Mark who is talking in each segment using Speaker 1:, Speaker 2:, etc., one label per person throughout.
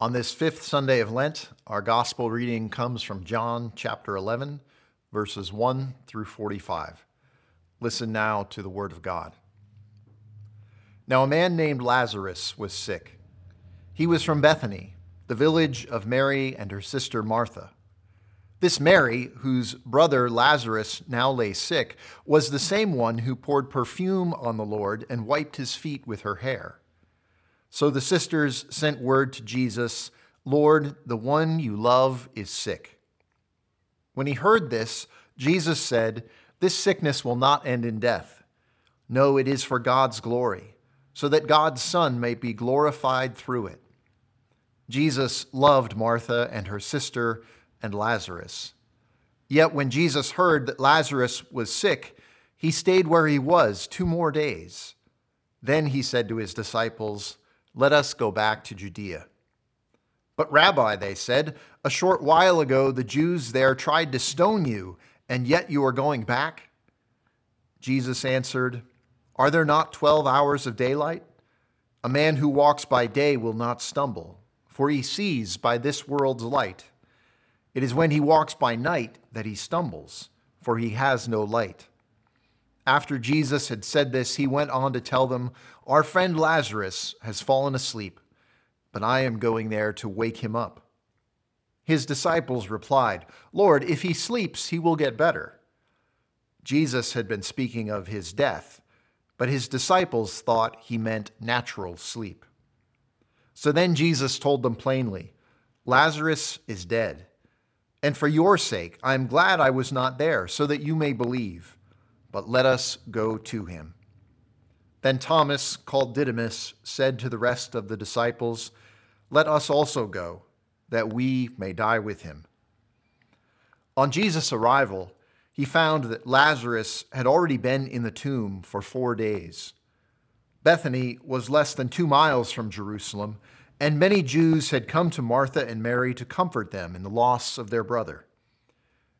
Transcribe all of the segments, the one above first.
Speaker 1: On this fifth Sunday of Lent, our gospel reading comes from John chapter 11, verses 1 through 45. Listen now to the word of God. Now, a man named Lazarus was sick. He was from Bethany, the village of Mary and her sister Martha. This Mary, whose brother Lazarus now lay sick, was the same one who poured perfume on the Lord and wiped his feet with her hair. So the sisters sent word to Jesus Lord, the one you love is sick. When he heard this, Jesus said, This sickness will not end in death. No, it is for God's glory, so that God's Son may be glorified through it. Jesus loved Martha and her sister and Lazarus. Yet when Jesus heard that Lazarus was sick, he stayed where he was two more days. Then he said to his disciples, let us go back to Judea. But, Rabbi, they said, a short while ago the Jews there tried to stone you, and yet you are going back? Jesus answered, Are there not twelve hours of daylight? A man who walks by day will not stumble, for he sees by this world's light. It is when he walks by night that he stumbles, for he has no light. After Jesus had said this, he went on to tell them, Our friend Lazarus has fallen asleep, but I am going there to wake him up. His disciples replied, Lord, if he sleeps, he will get better. Jesus had been speaking of his death, but his disciples thought he meant natural sleep. So then Jesus told them plainly, Lazarus is dead. And for your sake, I am glad I was not there, so that you may believe but let us go to him. Then Thomas, called Didymus, said to the rest of the disciples, Let us also go, that we may die with him. On Jesus' arrival, he found that Lazarus had already been in the tomb for four days. Bethany was less than two miles from Jerusalem, and many Jews had come to Martha and Mary to comfort them in the loss of their brother.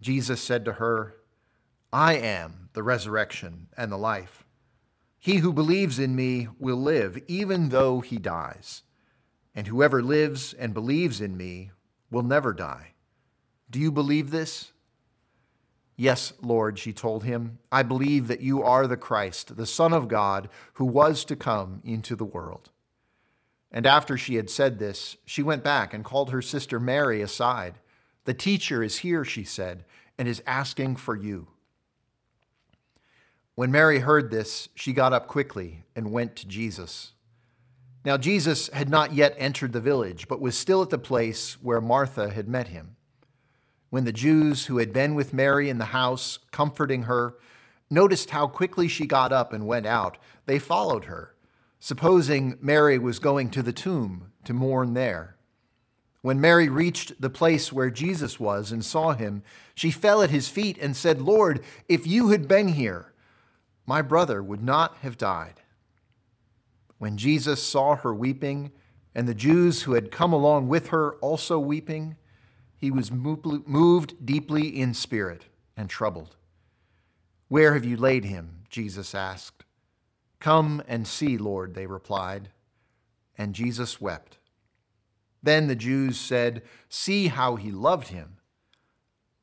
Speaker 1: Jesus said to her, I am the resurrection and the life. He who believes in me will live, even though he dies. And whoever lives and believes in me will never die. Do you believe this? Yes, Lord, she told him. I believe that you are the Christ, the Son of God, who was to come into the world. And after she had said this, she went back and called her sister Mary aside. The teacher is here, she said, and is asking for you. When Mary heard this, she got up quickly and went to Jesus. Now, Jesus had not yet entered the village, but was still at the place where Martha had met him. When the Jews who had been with Mary in the house, comforting her, noticed how quickly she got up and went out, they followed her, supposing Mary was going to the tomb to mourn there. When Mary reached the place where Jesus was and saw him, she fell at his feet and said, Lord, if you had been here, my brother would not have died. When Jesus saw her weeping, and the Jews who had come along with her also weeping, he was moved deeply in spirit and troubled. Where have you laid him? Jesus asked. Come and see, Lord, they replied. And Jesus wept. Then the Jews said, See how he loved him.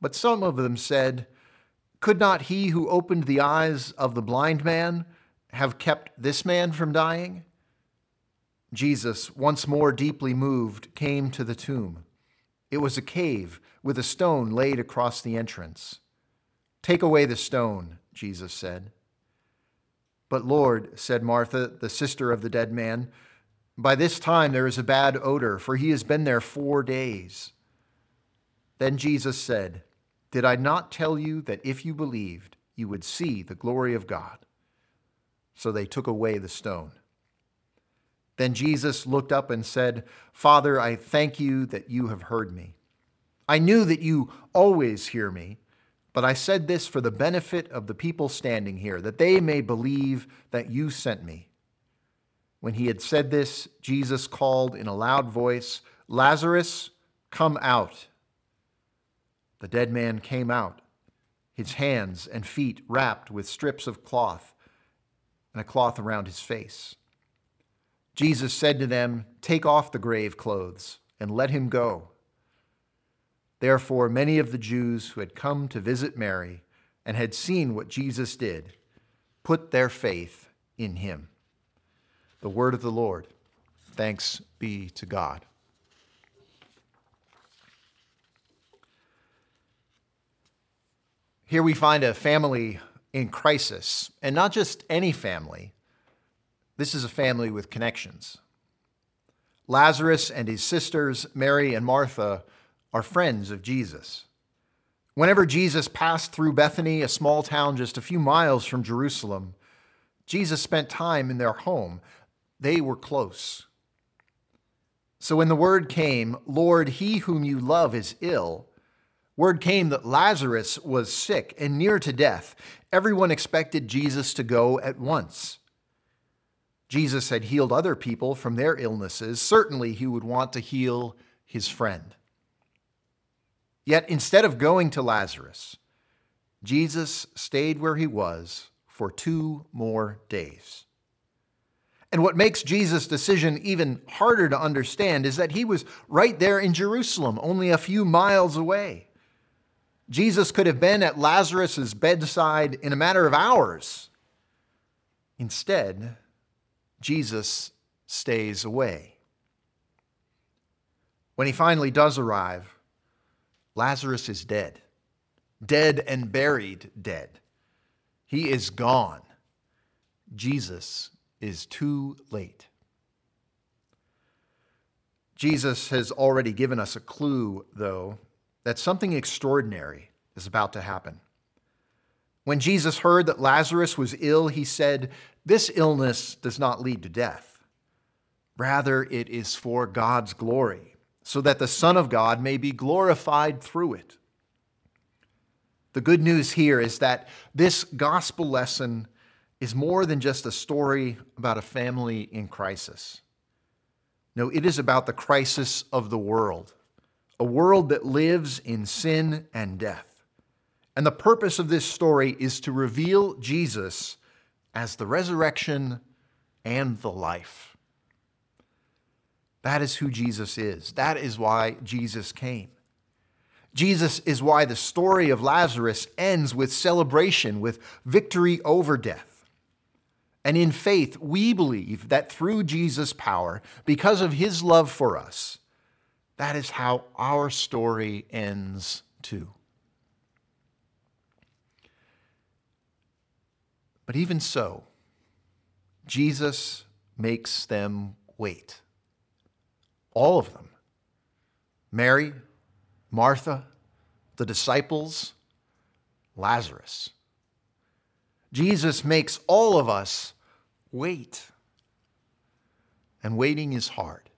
Speaker 1: But some of them said, Could not he who opened the eyes of the blind man have kept this man from dying? Jesus, once more deeply moved, came to the tomb. It was a cave with a stone laid across the entrance. Take away the stone, Jesus said. But Lord, said Martha, the sister of the dead man, by this time there is a bad odor, for he has been there four days. Then Jesus said, Did I not tell you that if you believed, you would see the glory of God? So they took away the stone. Then Jesus looked up and said, Father, I thank you that you have heard me. I knew that you always hear me, but I said this for the benefit of the people standing here, that they may believe that you sent me. When he had said this, Jesus called in a loud voice, Lazarus, come out. The dead man came out, his hands and feet wrapped with strips of cloth and a cloth around his face. Jesus said to them, Take off the grave clothes and let him go. Therefore, many of the Jews who had come to visit Mary and had seen what Jesus did put their faith in him. The word of the Lord. Thanks be to God. Here we find a family in crisis, and not just any family, this is a family with connections. Lazarus and his sisters, Mary and Martha, are friends of Jesus. Whenever Jesus passed through Bethany, a small town just a few miles from Jerusalem, Jesus spent time in their home. They were close. So when the word came, Lord, he whom you love is ill, word came that Lazarus was sick and near to death, everyone expected Jesus to go at once. Jesus had healed other people from their illnesses. Certainly, he would want to heal his friend. Yet, instead of going to Lazarus, Jesus stayed where he was for two more days. And what makes Jesus' decision even harder to understand is that he was right there in Jerusalem, only a few miles away. Jesus could have been at Lazarus' bedside in a matter of hours. Instead, Jesus stays away. When he finally does arrive, Lazarus is dead, dead and buried dead. He is gone. Jesus is too late. Jesus has already given us a clue, though, that something extraordinary is about to happen. When Jesus heard that Lazarus was ill, he said, This illness does not lead to death. Rather, it is for God's glory, so that the Son of God may be glorified through it. The good news here is that this gospel lesson is more than just a story about a family in crisis. No, it is about the crisis of the world, a world that lives in sin and death. And the purpose of this story is to reveal Jesus as the resurrection and the life. That is who Jesus is. That is why Jesus came. Jesus is why the story of Lazarus ends with celebration, with victory over death. And in faith, we believe that through Jesus' power, because of his love for us, that is how our story ends too. But even so, Jesus makes them wait. All of them Mary, Martha, the disciples, Lazarus. Jesus makes all of us wait. And waiting is hard.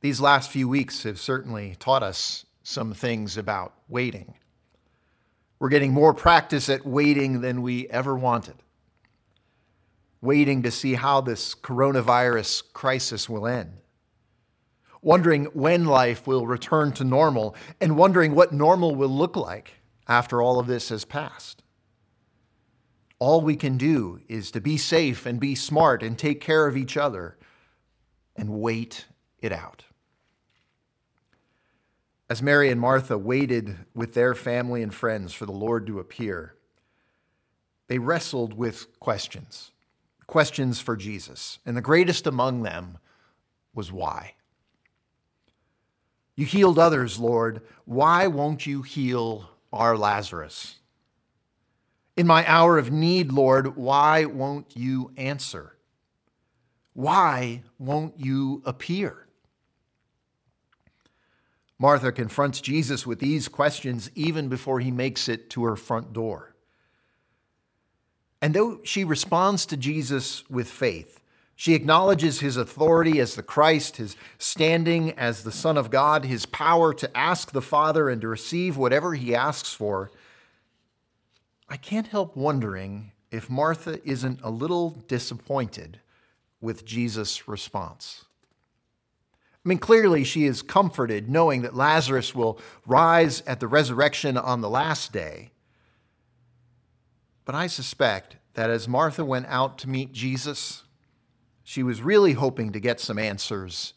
Speaker 1: These last few weeks have certainly taught us some things about waiting. We're getting more practice at waiting than we ever wanted. Waiting to see how this coronavirus crisis will end. Wondering when life will return to normal and wondering what normal will look like after all of this has passed. All we can do is to be safe and be smart and take care of each other and wait it out. As Mary and Martha waited with their family and friends for the Lord to appear, they wrestled with questions, questions for Jesus. And the greatest among them was why? You healed others, Lord. Why won't you heal our Lazarus? In my hour of need, Lord, why won't you answer? Why won't you appear? Martha confronts Jesus with these questions even before he makes it to her front door. And though she responds to Jesus with faith, She acknowledges his authority as the Christ, his standing as the Son of God, his power to ask the Father and to receive whatever he asks for. I can't help wondering if Martha isn't a little disappointed with Jesus' response. I mean, clearly she is comforted knowing that Lazarus will rise at the resurrection on the last day. But I suspect that as Martha went out to meet Jesus, she was really hoping to get some answers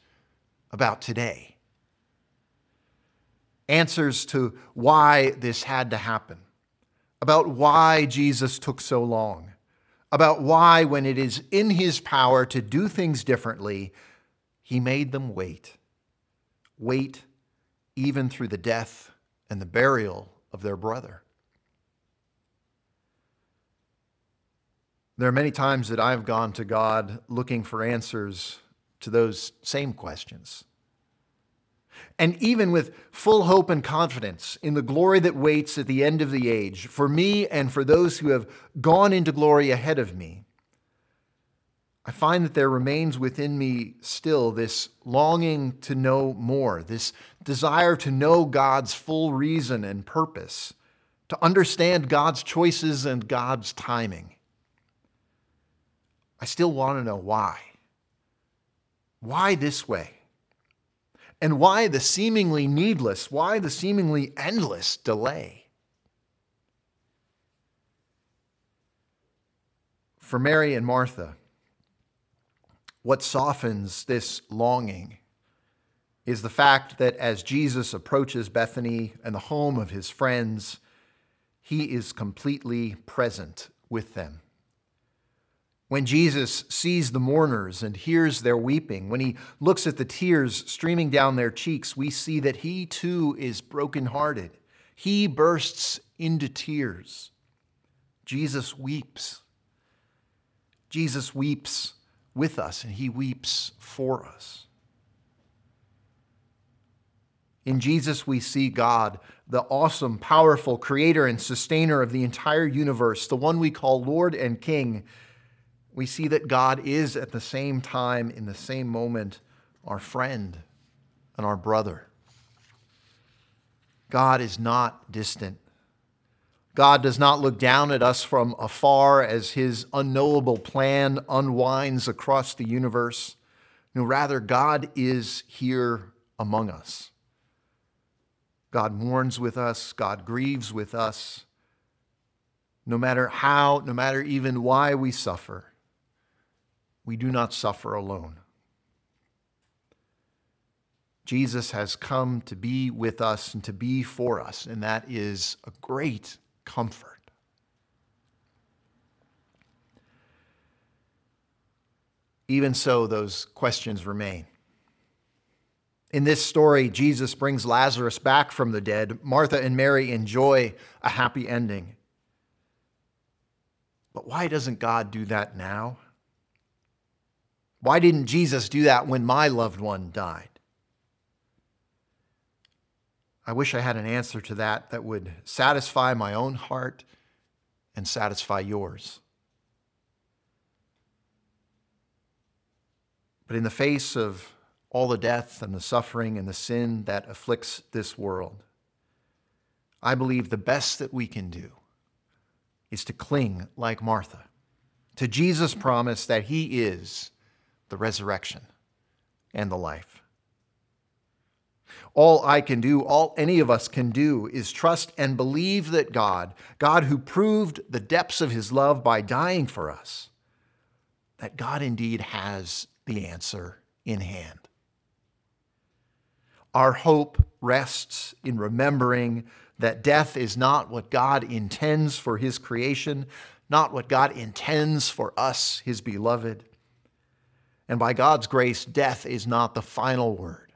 Speaker 1: about today. Answers to why this had to happen, about why Jesus took so long, about why, when it is in his power to do things differently, he made them wait. Wait even through the death and the burial of their brother. There are many times that I've gone to God looking for answers to those same questions. And even with full hope and confidence in the glory that waits at the end of the age, for me and for those who have gone into glory ahead of me, I find that there remains within me still this longing to know more, this desire to know God's full reason and purpose, to understand God's choices and God's timing. I still want to know why. Why this way? And why the seemingly needless, why the seemingly endless delay? For Mary and Martha, what softens this longing is the fact that as Jesus approaches Bethany and the home of his friends, he is completely present with them. When Jesus sees the mourners and hears their weeping, when he looks at the tears streaming down their cheeks, we see that he too is brokenhearted. He bursts into tears. Jesus weeps. Jesus weeps with us and he weeps for us. In Jesus, we see God, the awesome, powerful creator and sustainer of the entire universe, the one we call Lord and King we see that God is at the same time, in the same moment, our friend and our brother. God is not distant. God does not look down at us from afar as his unknowable plan unwinds across the universe. No, rather, God is here among us. God mourns with us, God grieves with us. No matter how, no matter even why we suffer, we do not suffer alone. Jesus has come to be with us and to be for us, and that is a great comfort. Even so, those questions remain. In this story, Jesus brings Lazarus back from the dead. Martha and Mary enjoy a happy ending. But why doesn't God do that now? Why didn't Jesus do that when my loved one died? I wish I had an answer to that that would satisfy my own heart and satisfy yours. But in the face of all the death and the suffering and the sin that afflicts this world, I believe the best that we can do is to cling like Martha to Jesus' promise that He is the resurrection, and the life. All I can do, all any of us can do, is trust and believe that God, God who proved the depths of his love by dying for us, that God indeed has the answer in hand. Our hope rests in remembering that death is not what God intends for his creation, not what God intends for us, his beloved and by God's grace, death is not the final word.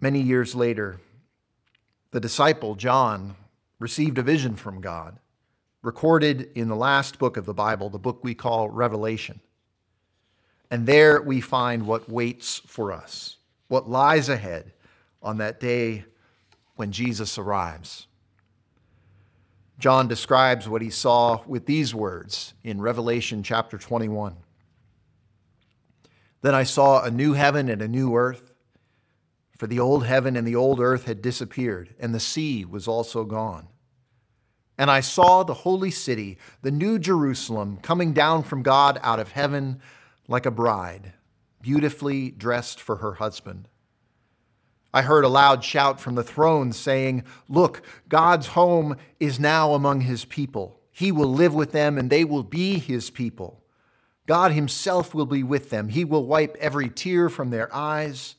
Speaker 1: Many years later, the disciple John received a vision from God, recorded in the last book of the Bible, the book we call Revelation. And there we find what waits for us, what lies ahead on that day when Jesus arrives. John describes what he saw with these words in Revelation chapter 21. Then I saw a new heaven and a new earth, for the old heaven and the old earth had disappeared, and the sea was also gone. And I saw the holy city, the new Jerusalem, coming down from God out of heaven like a bride, beautifully dressed for her husband. I heard a loud shout from the throne saying, Look, God's home is now among his people. He will live with them, and they will be his people. God himself will be with them. He will wipe every tear from their eyes,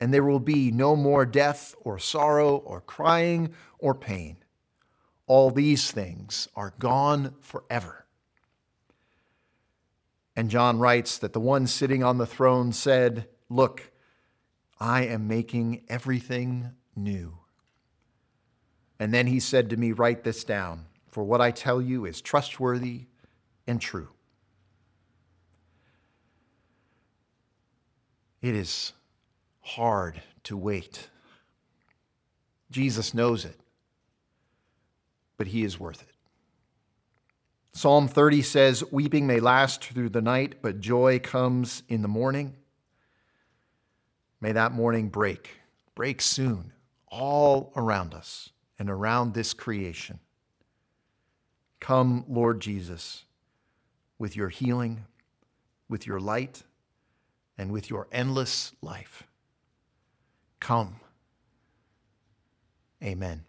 Speaker 1: and there will be no more death or sorrow or crying or pain. All these things are gone forever. And John writes that the one sitting on the throne said, Look, I am making everything new. And then he said to me, Write this down, for what I tell you is trustworthy and true. It is hard to wait. Jesus knows it, but he is worth it. Psalm 30 says, Weeping may last through the night, but joy comes in the morning. May that morning break, break soon, all around us and around this creation. Come, Lord Jesus, with your healing, with your light, and with your endless life. Come. Amen.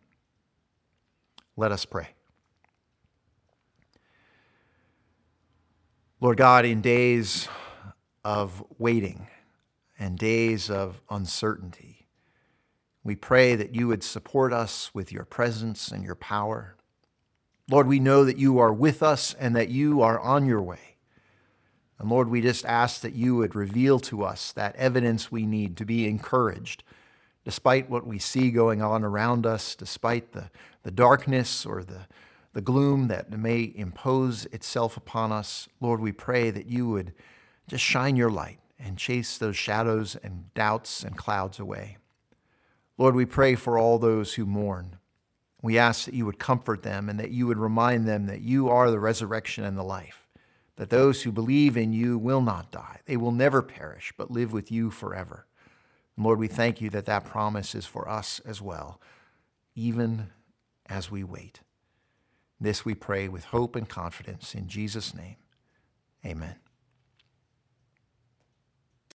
Speaker 1: Let us pray. Lord God, in days of waiting and days of uncertainty, we pray that you would support us with your presence and your power. Lord, we know that you are with us and that you are on your way. And Lord, we just ask that you would reveal to us that evidence we need to be encouraged, despite what we see going on around us, despite the, the darkness or the, the gloom that may impose itself upon us. Lord, we pray that you would just shine your light and chase those shadows and doubts and clouds away. Lord, we pray for all those who mourn. We ask that you would comfort them and that you would remind them that you are the resurrection and the life that those who believe in you will not die. They will never perish, but live with you forever. And Lord, we thank you that that promise is for us as well, even as we wait. This we pray with hope and confidence in Jesus' name. Amen.